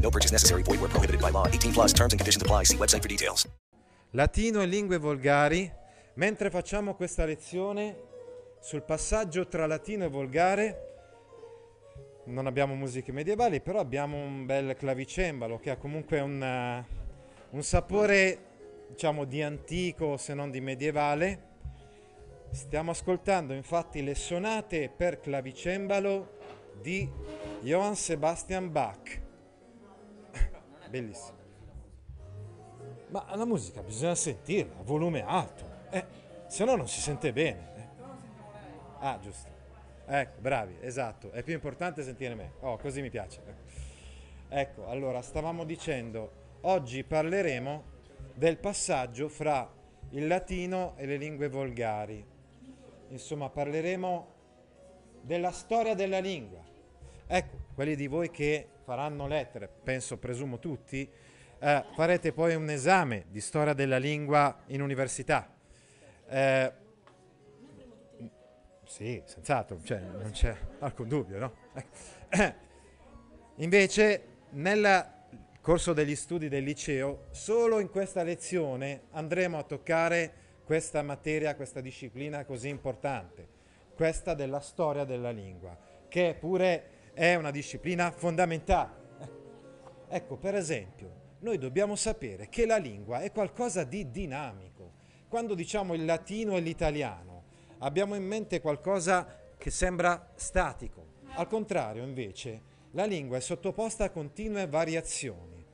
No purchase necessary. Void where prohibited by law. 18 plus terms and conditions apply. See website for details. Latino e lingue volgari. Mentre facciamo questa lezione sul passaggio tra latino e volgare, non abbiamo musiche medievali, però abbiamo un bel clavicembalo che ha comunque un, eh, un sapore, diciamo, di antico se non di medievale. Stiamo ascoltando infatti le sonate per clavicembalo di Johann Sebastian Bach. Bellissimo. Ma la musica bisogna sentirla, a volume alto, eh, se no non si sente bene. eh. Ah, giusto. Ecco, bravi, esatto. È più importante sentire me. Oh, così mi piace. Ecco, allora, stavamo dicendo, oggi parleremo del passaggio fra il latino e le lingue volgari. Insomma, parleremo della storia della lingua. Ecco, quelli di voi che faranno lettere, penso, presumo tutti, eh, farete poi un esame di storia della lingua in università. Eh, sì, senz'altro, cioè, non c'è alcun dubbio, no? Ecco. Invece, nel corso degli studi del liceo, solo in questa lezione andremo a toccare questa materia, questa disciplina così importante, questa della storia della lingua, che pure è una disciplina fondamentale. Ecco, per esempio, noi dobbiamo sapere che la lingua è qualcosa di dinamico. Quando diciamo il latino e l'italiano, abbiamo in mente qualcosa che sembra statico. Al contrario, invece, la lingua è sottoposta a continue variazioni.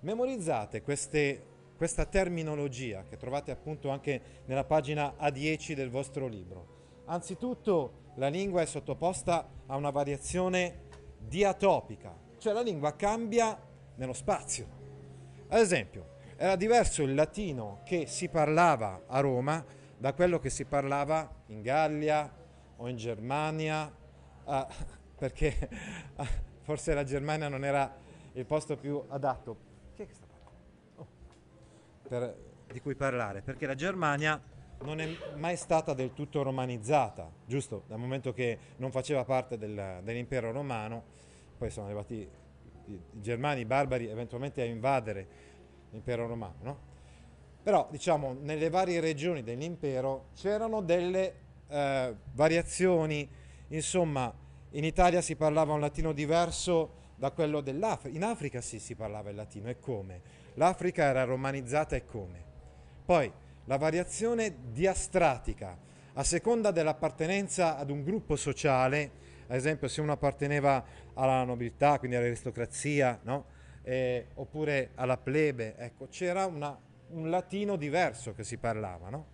Memorizzate queste, questa terminologia che trovate appunto anche nella pagina A10 del vostro libro. Anzitutto, la lingua è sottoposta a una variazione diatopica, cioè la lingua cambia nello spazio. Ad esempio, era diverso il latino che si parlava a Roma da quello che si parlava in Gallia o in Germania, eh, perché eh, forse la Germania non era il posto più adatto. Chi è che sta parlando? Oh. Per, di cui parlare, perché la Germania non è mai stata del tutto romanizzata, giusto? Dal momento che non faceva parte del, dell'impero romano, poi sono arrivati i, germani, i barbari, eventualmente a invadere l'impero romano, no? Però, diciamo, nelle varie regioni dell'impero c'erano delle eh, variazioni, insomma, in Italia si parlava un latino diverso da quello dell'Africa. In Africa sì si parlava il latino, e come? L'Africa era romanizzata e come? Poi, la variazione diastratica, a seconda dell'appartenenza ad un gruppo sociale, ad esempio se uno apparteneva alla nobiltà, quindi all'aristocrazia, no? eh, oppure alla plebe, ecco, c'era una, un latino diverso che si parlava, no?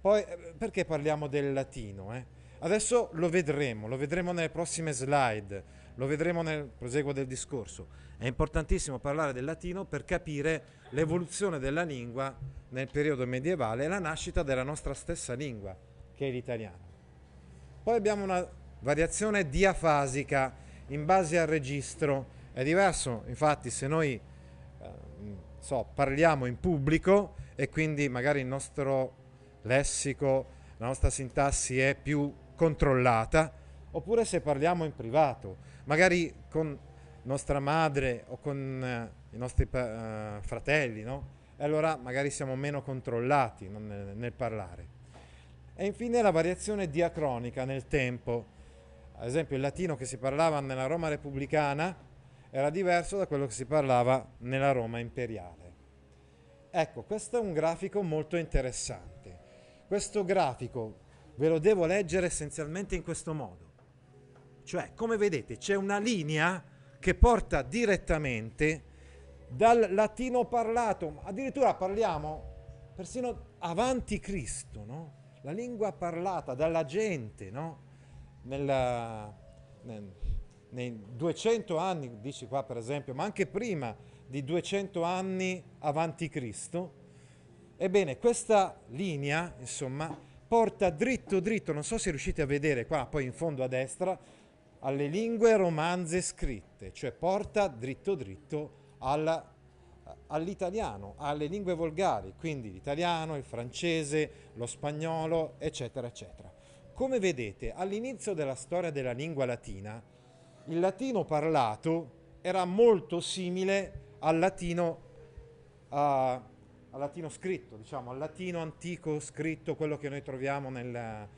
Poi, eh, perché parliamo del latino? Eh? Adesso lo vedremo, lo vedremo nelle prossime slide, lo vedremo nel proseguo del discorso. È importantissimo parlare del latino per capire l'evoluzione della lingua nel periodo medievale e la nascita della nostra stessa lingua, che è l'italiano. Poi abbiamo una variazione diafasica in base al registro. È diverso, infatti, se noi eh, so, parliamo in pubblico e quindi magari il nostro lessico, la nostra sintassi è più controllata, oppure se parliamo in privato, magari con nostra madre o con eh, i nostri eh, fratelli, no? E allora magari siamo meno controllati nel, nel parlare. E infine la variazione diacronica nel tempo. Ad esempio il latino che si parlava nella Roma repubblicana era diverso da quello che si parlava nella Roma imperiale. Ecco, questo è un grafico molto interessante. Questo grafico ve lo devo leggere essenzialmente in questo modo. Cioè, come vedete, c'è una linea che porta direttamente dal latino parlato, addirittura parliamo persino avanti Cristo, no? La lingua parlata dalla gente, no? Nella, nel, nei 200 anni, dici qua per esempio, ma anche prima di 200 anni avanti Cristo, Ebbene, questa linea, insomma, porta dritto dritto, non so se riuscite a vedere qua, poi in fondo a destra, alle lingue romanze scritte, cioè porta dritto dritto alla, all'italiano, alle lingue volgari, quindi l'italiano, il francese, lo spagnolo, eccetera, eccetera. Come vedete, all'inizio della storia della lingua latina, il latino parlato era molto simile al latino, uh, al latino scritto, diciamo, al latino antico scritto, quello che noi troviamo nel,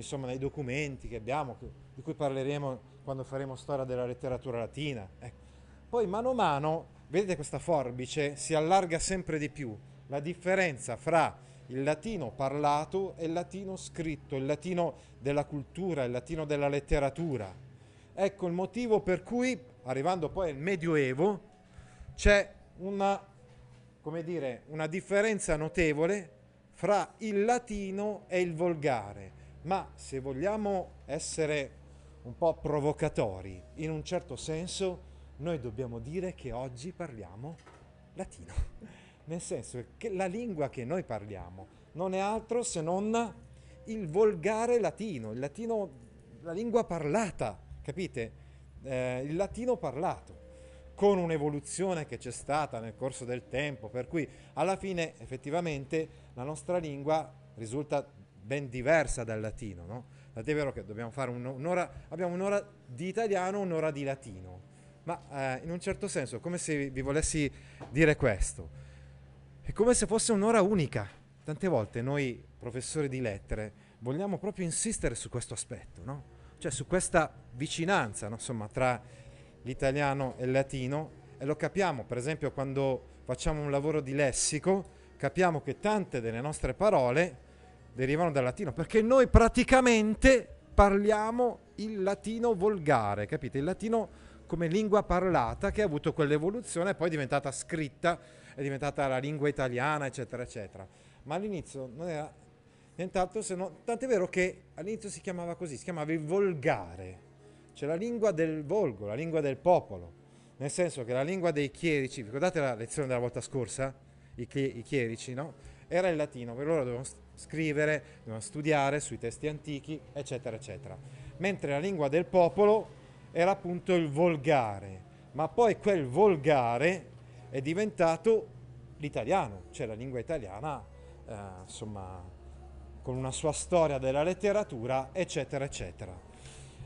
insomma, nei documenti che abbiamo, di cui parleremo quando faremo storia della letteratura latina. Ecco. Poi mano a mano, vedete questa forbice, si allarga sempre di più la differenza fra il latino parlato e il latino scritto, il latino della cultura, il latino della letteratura. Ecco il motivo per cui, arrivando poi al Medioevo, c'è una, dire, una differenza notevole fra il latino e il volgare. Ma se vogliamo essere un po' provocatori, in un certo senso, noi dobbiamo dire che oggi parliamo latino. Nel senso che la lingua che noi parliamo non è altro se non il volgare latino, il latino, la lingua parlata, capite? Eh, il latino parlato, con un'evoluzione che c'è stata nel corso del tempo, per cui alla fine effettivamente la nostra lingua risulta ben diversa dal latino, no? Tant'è vero che dobbiamo fare un'ora, abbiamo un'ora di italiano, un'ora di latino, ma eh, in un certo senso, come se vi volessi dire questo, è come se fosse un'ora unica. Tante volte noi, professori di lettere, vogliamo proprio insistere su questo aspetto, no? Cioè su questa vicinanza, no? insomma, tra l'italiano e il latino, e lo capiamo, per esempio, quando facciamo un lavoro di lessico, capiamo che tante delle nostre parole derivano dal latino, perché noi praticamente parliamo il latino volgare, capite? Il latino come lingua parlata che ha avuto quell'evoluzione e poi è diventata scritta, è diventata la lingua italiana, eccetera, eccetera. Ma all'inizio non era nient'altro se non... Tant'è vero che all'inizio si chiamava così, si chiamava il volgare, cioè la lingua del volgo, la lingua del popolo, nel senso che la lingua dei chierici, ricordate la lezione della volta scorsa? I, chierici, no? Era il latino, per loro dovevano scrivere, dovevano studiare sui testi antichi, eccetera, eccetera. Mentre la lingua del popolo era appunto il volgare, ma poi quel volgare è diventato l'italiano, cioè la lingua italiana, eh, insomma, con una sua storia della letteratura, eccetera, eccetera.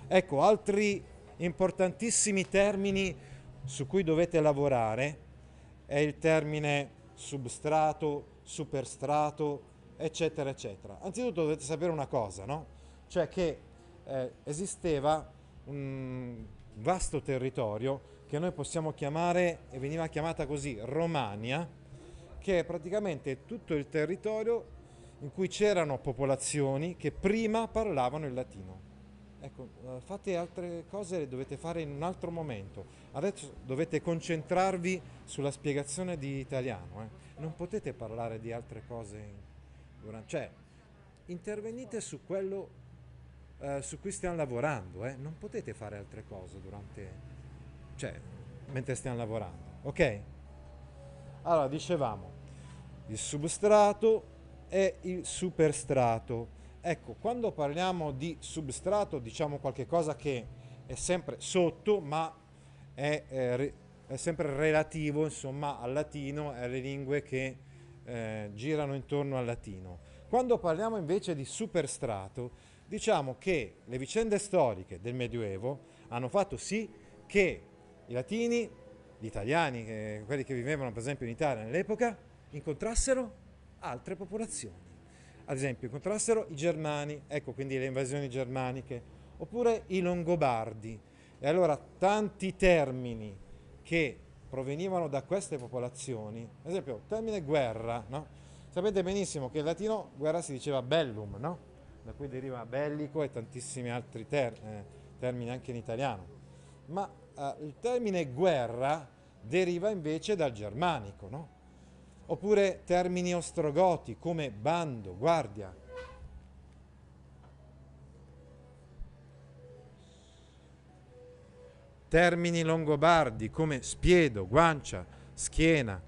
Ecco, altri importantissimi termini su cui dovete lavorare è il termine substrato, superstrato, eccetera, eccetera. Anzitutto dovete sapere una cosa, no? Cioè che eh, esisteva un vasto territorio che noi possiamo chiamare, e veniva chiamata così, Romania, che è praticamente tutto il territorio in cui c'erano popolazioni che prima parlavano il latino. Ecco, eh, fate altre cose, le dovete fare in un altro momento. Adesso dovete concentrarvi sulla spiegazione di italiano. Eh. Non potete parlare di altre cose durante, cioè, intervenite su quello eh, su cui stiamo lavorando, eh? non potete fare altre cose durante, cioè, mentre stiamo lavorando, ok? Allora, dicevamo, il substrato e il superstrato. Ecco, quando parliamo di substrato diciamo qualcosa che è sempre sotto, ma è, è, è sempre relativo, insomma, al latino e alle lingue che eh, girano intorno al latino. Quando parliamo invece di superstrato, diciamo che le vicende storiche del Medioevo hanno fatto sì che i latini, gli italiani, eh, quelli che vivevano per esempio in Italia nell'epoca, incontrassero altre popolazioni. Ad esempio, incontrassero i germani, ecco quindi le invasioni germaniche, oppure i longobardi. E allora tanti termini che provenivano da queste popolazioni, ad esempio, termine guerra, no? sapete benissimo che in latino guerra si diceva bellum, no? da cui deriva bellico e tantissimi altri ter- eh, termini anche in italiano, ma eh, il termine guerra deriva invece dal germanico, no? oppure termini ostrogoti come bando, guardia, termini longobardi come spiedo, guancia, schiena,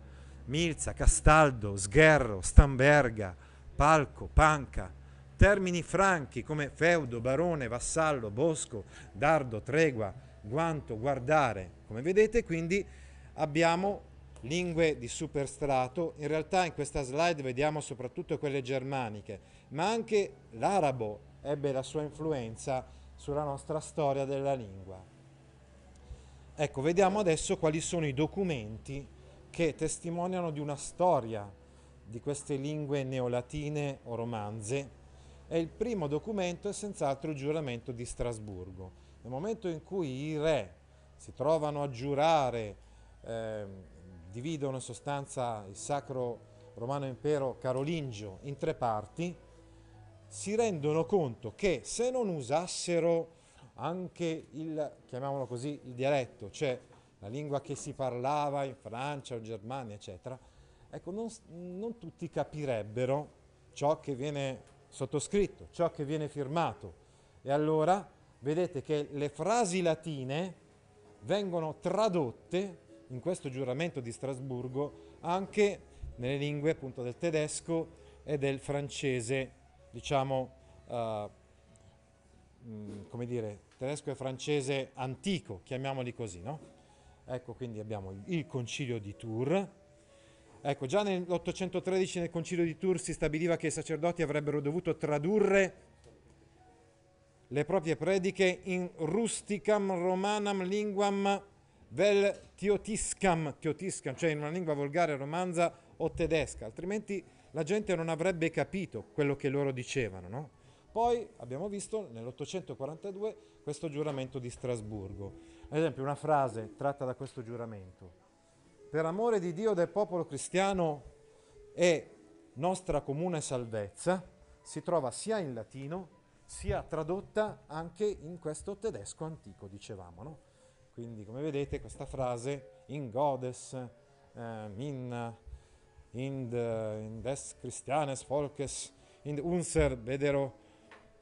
milza, castaldo, sgherro, stamberga, palco, panca, termini franchi come feudo, barone, vassallo, bosco, dardo, tregua, guanto, guardare. Come vedete quindi abbiamo lingue di superstrato, in realtà in questa slide vediamo soprattutto quelle germaniche, ma anche l'arabo ebbe la sua influenza sulla nostra storia della lingua. Ecco, vediamo adesso quali sono i documenti che testimoniano di una storia di queste lingue neolatine o romanze. E il primo documento è senz'altro il giuramento di Strasburgo. Nel momento in cui i re si trovano a giurare, eh, dividono in sostanza il sacro romano impero carolingio in tre parti, si rendono conto che se non usassero anche il, chiamiamolo così, il dialetto, cioè la lingua che si parlava in Francia o Germania, eccetera, ecco, non, non tutti capirebbero ciò che viene sottoscritto, ciò che viene firmato. E allora vedete che le frasi latine vengono tradotte in questo giuramento di Strasburgo anche nelle lingue appunto del tedesco e del francese, diciamo, uh, come dire, tedesco e francese antico, chiamiamoli così, no? Ecco, quindi abbiamo il, il concilio di Tours. Ecco, già nell'813 nel concilio di Tours si stabiliva che i sacerdoti avrebbero dovuto tradurre le proprie prediche in rusticam romanam linguam vel tiotiscam, tiotiscam, cioè in una lingua volgare romanza o tedesca, altrimenti la gente non avrebbe capito quello che loro dicevano. No? Poi abbiamo visto nell'842 questo giuramento di Strasburgo. Ad esempio una frase tratta da questo giuramento. Per amore di Dio del popolo cristiano e nostra comune salvezza si trova sia in latino sia tradotta anche in questo tedesco antico, dicevamo. No? Quindi, come vedete, questa frase in Godes, eh, in, in, de, in des Christianes Volkes, in unser Bedero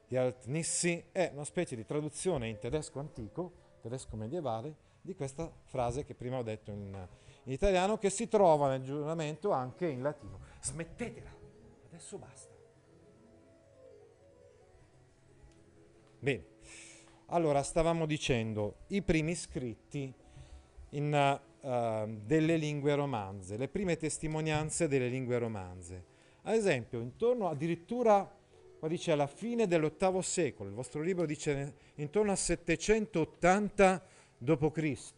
di Altnissi, è una specie di traduzione in tedesco antico, tedesco medievale, di questa frase che prima ho detto in, in italiano, che si trova nel giuramento anche in latino. Smettetela, adesso basta. Bene. Allora, stavamo dicendo i primi scritti in, uh, delle lingue romanze, le prime testimonianze delle lingue romanze. Ad esempio, intorno addirittura, qua dice alla fine dell'VIII secolo, il vostro libro dice intorno al 780 d.C.,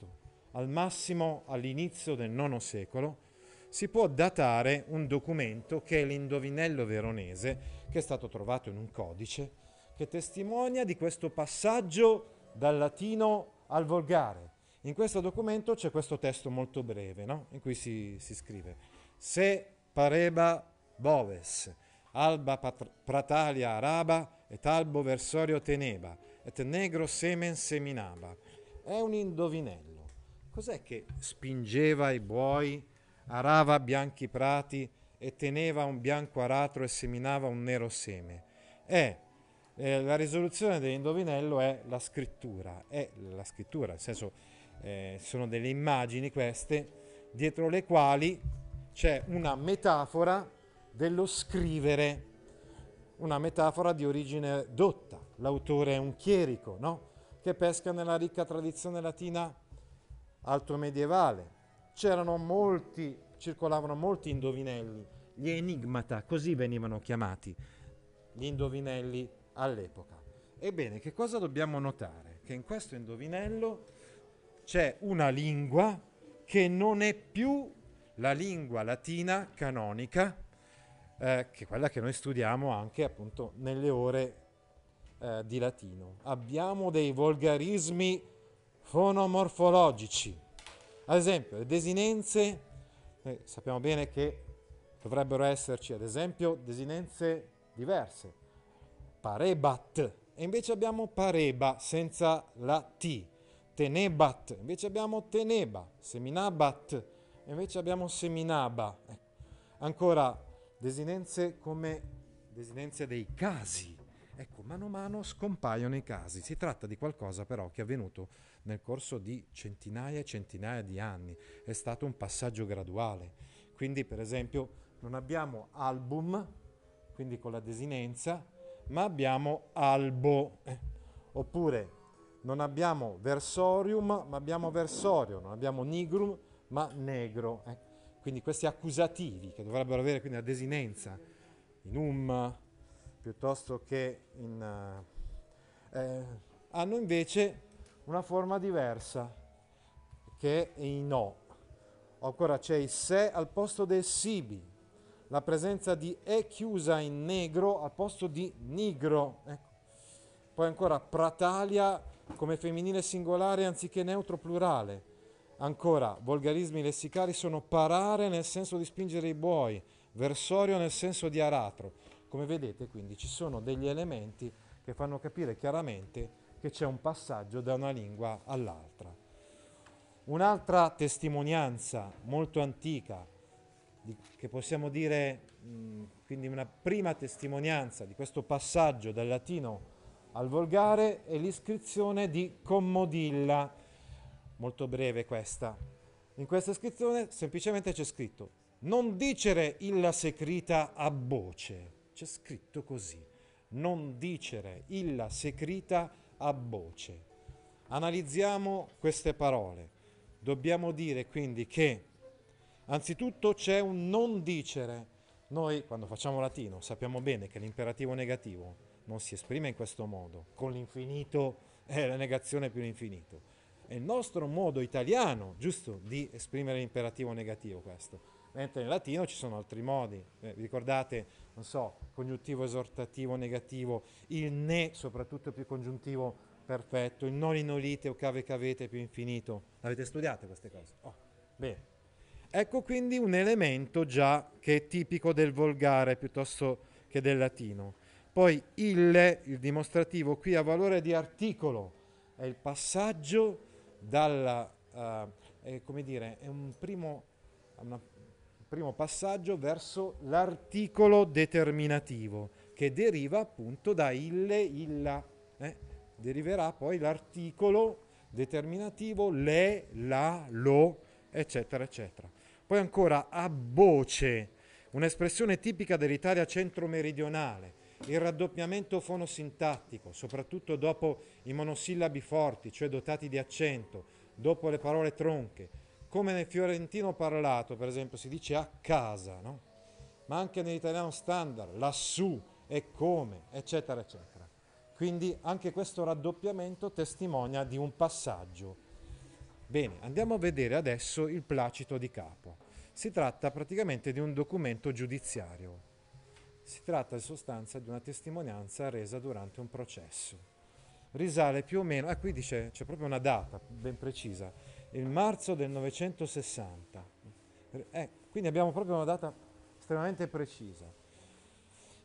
al massimo all'inizio del IX secolo, si può datare un documento che è l'indovinello veronese, che è stato trovato in un codice, che testimonia di questo passaggio dal latino al volgare. In questo documento c'è questo testo molto breve, no? in cui si, si, scrive Se pareba boves, alba pratalia araba, et albo versorio teneba, et negro semen seminaba. È un indovinello. Cos'è che spingeva i buoi, arava bianchi prati e teneva un bianco aratro e seminava un nero seme? È eh, la risoluzione dell'indovinello è la scrittura, è la scrittura, nel senso eh, sono delle immagini queste, dietro le quali c'è una metafora dello scrivere, una metafora di origine dotta. L'autore è un chierico, no? che pesca nella ricca tradizione latina alto medievale. C'erano molti, circolavano molti indovinelli, gli enigmata, così venivano chiamati, gli indovinelli all'epoca. Ebbene, che cosa dobbiamo notare? Che in questo indovinello c'è una lingua che non è più la lingua latina canonica, eh, che è quella che noi studiamo anche appunto nelle ore eh, di latino. Abbiamo dei volgarismi fonomorfologici. Ad esempio, le desinenze, eh, sappiamo bene che dovrebbero esserci, ad esempio, desinenze diverse parebat, e invece abbiamo pareba senza la T, tenebat, invece abbiamo teneba, seminabat, invece abbiamo seminaba. Ecco. Ancora desinenze come desinenze dei casi. Ecco, mano a mano scompaiono i casi. Si tratta di qualcosa però che è avvenuto nel corso di centinaia e centinaia di anni. È stato un passaggio graduale. Quindi, per esempio, non abbiamo album, quindi con la desinenza, ma abbiamo albo. eh. Oppure non abbiamo versorium, ma abbiamo versorio, non abbiamo nigrum, ma negro. eh. Quindi questi accusativi che dovrebbero avere quindi la desinenza in um piuttosto che in... eh, eh, hanno invece una forma diversa che è in o. Ancora c'è il se al posto del sibi, la presenza di e chiusa in negro al posto di nigro. Ecco. Poi ancora pratalia come femminile singolare anziché neutro plurale. Ancora, volgarismi lessicali sono parare nel senso di spingere i buoi, versorio nel senso di aratro. Come vedete, quindi ci sono degli elementi che fanno capire chiaramente che c'è un passaggio da una lingua all'altra. Un'altra testimonianza molto antica, che possiamo dire mh, quindi una prima testimonianza di questo passaggio dal latino al volgare, è l'iscrizione di Commodilla, molto breve questa. In questa iscrizione semplicemente c'è scritto non dicere illa secrita a voce, c'è scritto così, non dicere illa secrita a voce. Analizziamo queste parole. Dobbiamo dire quindi che anzitutto c'è un non dicere. Noi quando facciamo latino sappiamo bene che l'imperativo negativo non si esprime in questo modo, con l'infinito è la negazione più l'infinito. È il nostro modo italiano, giusto, di esprimere l'imperativo negativo questo. Mentre nel latino ci sono altri modi. Eh, vi ricordate, non so, congiuntivo esortativo negativo, il ne soprattutto più congiuntivo perfetto, il non inolite o cave cavete più infinito. Avete studiato queste cose? Oh, bene. Ecco quindi un elemento già che è tipico del volgare piuttosto che del latino. Poi il, il dimostrativo qui ha valore di articolo, è il passaggio dalla, uh, è, come dire, è un primo, una, primo passaggio verso l'articolo determinativo che deriva appunto da ille, illa. Eh? Deriverà poi l'articolo determinativo le, la, lo, eccetera, eccetera. Poi ancora a voce, un'espressione tipica dell'Italia centro-meridionale, il raddoppiamento fonosintattico, soprattutto dopo i monosillabi forti, cioè dotati di accento, dopo le parole tronche, come nel fiorentino parlato, per esempio, si dice a casa, no? ma anche nell'italiano standard, lassù e come, eccetera, eccetera. Quindi anche questo raddoppiamento testimonia di un passaggio. Bene, andiamo a vedere adesso il placito di capo. Si tratta praticamente di un documento giudiziario. Si tratta in sostanza di una testimonianza resa durante un processo. Risale più o meno, ah qui dice, c'è proprio una data ben precisa, il marzo del 960. Eh, quindi abbiamo proprio una data estremamente precisa.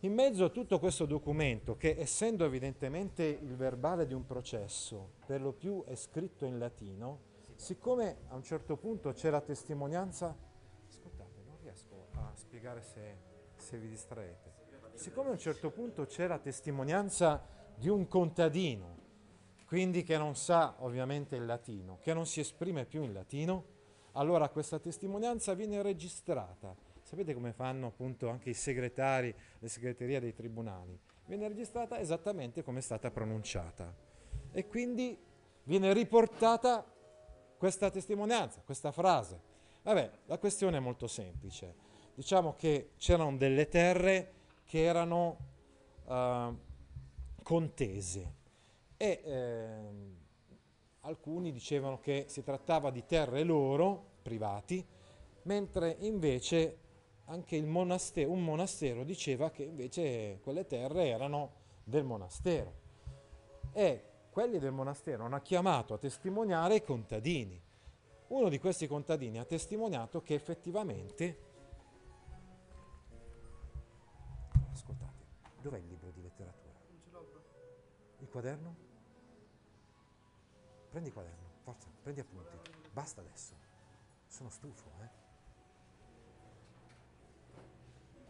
In mezzo a tutto questo documento, che essendo evidentemente il verbale di un processo, per lo più è scritto in latino, siccome a un certo punto c'è la testimonianza, ascoltate, non riesco a spiegare se, se vi distraete, siccome a un certo punto c'è la testimonianza di un contadino, quindi che non sa ovviamente il latino, che non si esprime più in latino, allora questa testimonianza viene registrata. Sapete come fanno appunto anche i segretari, le segreterie dei tribunali? Viene registrata esattamente come è stata pronunciata. E quindi viene riportata questa testimonianza, questa frase. Vabbè, la questione è molto semplice. Diciamo che c'erano delle terre che erano uh, contese e eh, alcuni dicevano che si trattava di terre loro, privati, mentre invece anche il monastero, un monastero diceva che invece quelle terre erano del monastero. E quelli del monastero hanno chiamato a testimoniare i contadini. Uno di questi contadini ha testimoniato che effettivamente... dov'è il libro di letteratura? Non ce l'ho. Il quaderno? Prendi il quaderno, forza, prendi appunti. Basta adesso. Sono stufo, eh.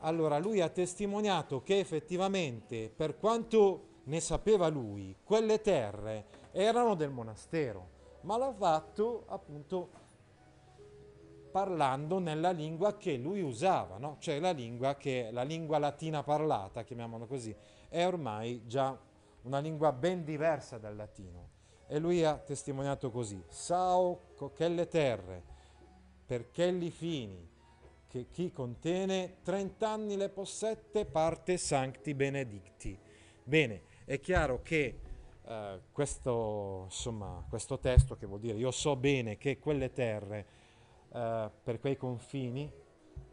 Allora, lui ha testimoniato che effettivamente, per quanto ne sapeva lui, quelle terre erano del monastero, ma l'ha fatto appunto parlando nella lingua che lui usava, no? cioè la lingua che la lingua latina parlata, chiamiamola così, è ormai già una lingua ben diversa dal latino. E lui ha testimoniato così, Sao cochelle terre, perché li fini, che chi contiene 30 anni le possette parte sancti benedicti. Bene, è chiaro che eh, questo, insomma, questo testo, che vuol dire io so bene che quelle terre, eh, per quei confini,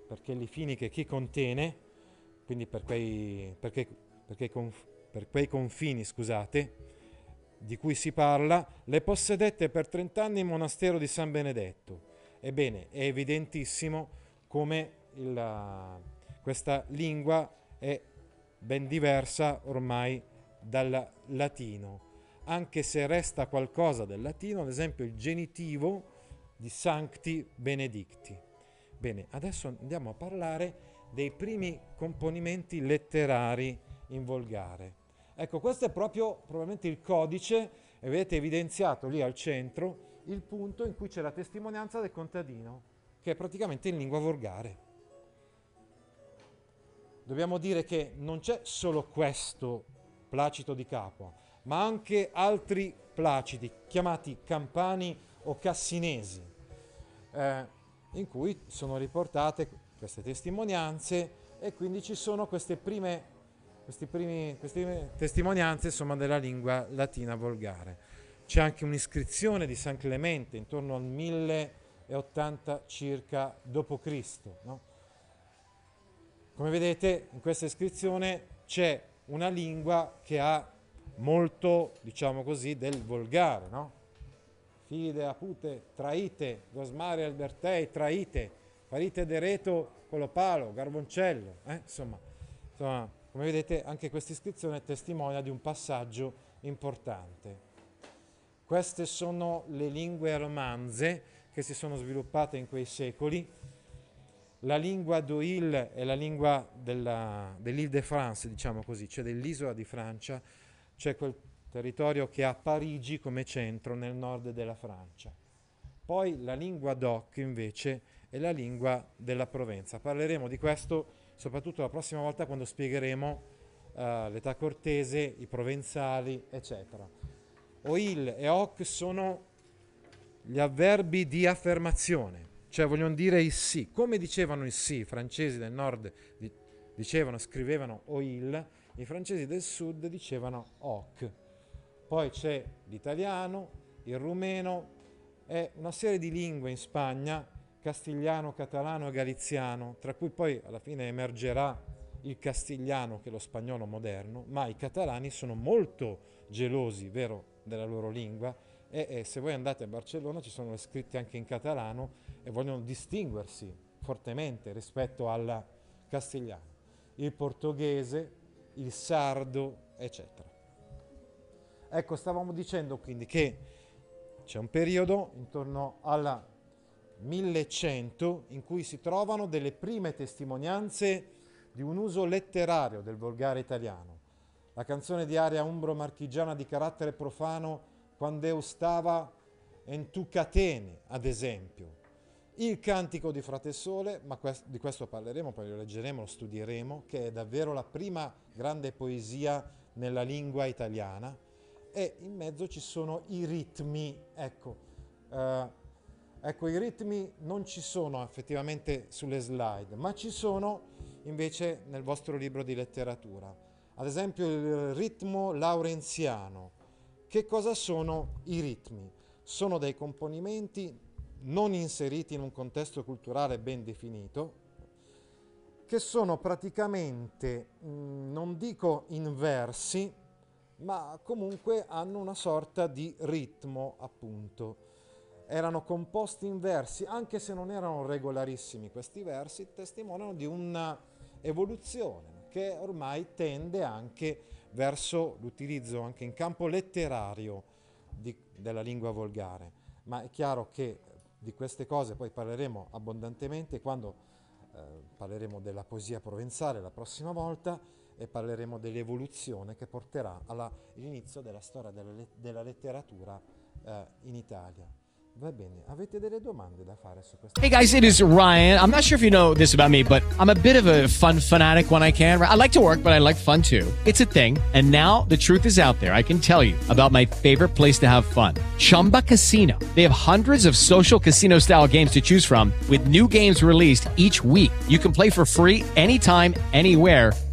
perché li fini che chi contiene, quindi per quei, perché, perché conf, per quei confini, scusate, di cui si parla, le possedette per 30 anni il monastero di San Benedetto. Ebbene, è evidentissimo come il, questa lingua è ben diversa ormai dal latino, anche se resta qualcosa del latino, ad esempio il genitivo di Sancti Benedicti. Bene, adesso andiamo a parlare dei primi componimenti letterari in volgare. Ecco, questo è proprio probabilmente il codice, e vedete evidenziato lì al centro il punto in cui c'è la testimonianza del contadino, che è praticamente in lingua volgare. Dobbiamo dire che non c'è solo questo Placito di Capua, ma anche altri placidi chiamati campani o cassinesi, eh, in cui sono riportate queste testimonianze e quindi ci sono queste prime, primi, queste prime testimonianze insomma, della lingua latina volgare. C'è anche un'iscrizione di San Clemente intorno al 1080 circa d.C. No? Come vedete in questa iscrizione c'è una lingua che ha molto, diciamo così, del volgare, no? Fide, apute, traite, gosmare, albertei, traite, farite dereto, colopalo, garboncello, eh? insomma, insomma, come vedete anche questa iscrizione testimonia di un passaggio importante. Queste sono le lingue romanze che si sono sviluppate in quei secoli. La lingua d'Oil è la lingua della, dell'Île de France, diciamo così, cioè dell'isola di Francia, c'è quel territorio che ha Parigi come centro nel nord della Francia. Poi la lingua DOC invece è la lingua della Provenza. Parleremo di questo soprattutto la prossima volta quando spiegheremo uh, l'età cortese, i provenzali, eccetera. Oil e hoc sono gli avverbi di affermazione, cioè vogliono dire il sì. Come dicevano il sì i francesi del nord, dicevano, scrivevano oil, i francesi del sud dicevano hoc. Poi c'è l'italiano, il rumeno e una serie di lingue in Spagna, castigliano, catalano e galiziano, tra cui poi alla fine emergerà il castigliano che è lo spagnolo moderno, ma i catalani sono molto gelosi, vero, della loro lingua e, e se voi andate a Barcellona ci sono scritti anche in catalano e vogliono distinguersi fortemente rispetto al castigliano. Il portoghese, il sardo, eccetera. Ecco, stavamo dicendo quindi che c'è un periodo intorno al 1100 in cui si trovano delle prime testimonianze di un uso letterario del volgare italiano. La canzone di aria umbro-marchigiana di carattere profano quando eu stava in tu catene, ad esempio. Il cantico di Frate Sole, ma di questo parleremo, poi lo leggeremo, lo studieremo, che è davvero la prima grande poesia nella lingua italiana, e in mezzo ci sono i ritmi, ecco, uh, ecco i ritmi non ci sono effettivamente sulle slide, ma ci sono invece nel vostro libro di letteratura. Ad esempio il ritmo laurenziano, che cosa sono i ritmi? Sono dei componimenti non inseriti in un contesto culturale ben definito, che sono praticamente, mm, non dico inversi, ma comunque hanno una sorta di ritmo, appunto. Erano composti in versi, anche se non erano regolarissimi questi versi, testimoniano di un'evoluzione che ormai tende anche verso l'utilizzo anche in campo letterario di, della lingua volgare. Ma è chiaro che di queste cose poi parleremo abbondantemente quando eh, parleremo della poesia provenzale la prossima volta e parleremo dell'evoluzione che porterà all'inizio della storia della, letteratura eh, in Italia. Va bene, avete delle domande da fare su questo? Hey guys, it is Ryan. I'm not sure if you know this about me, but I'm a bit of a fun fanatic when I can. I like to work, but I like fun too. It's a thing. And now the truth is out there. I can tell you about my favorite place to have fun. Chumba Casino. They have hundreds of social casino style games to choose from with new games released each week. You can play for free anytime, anywhere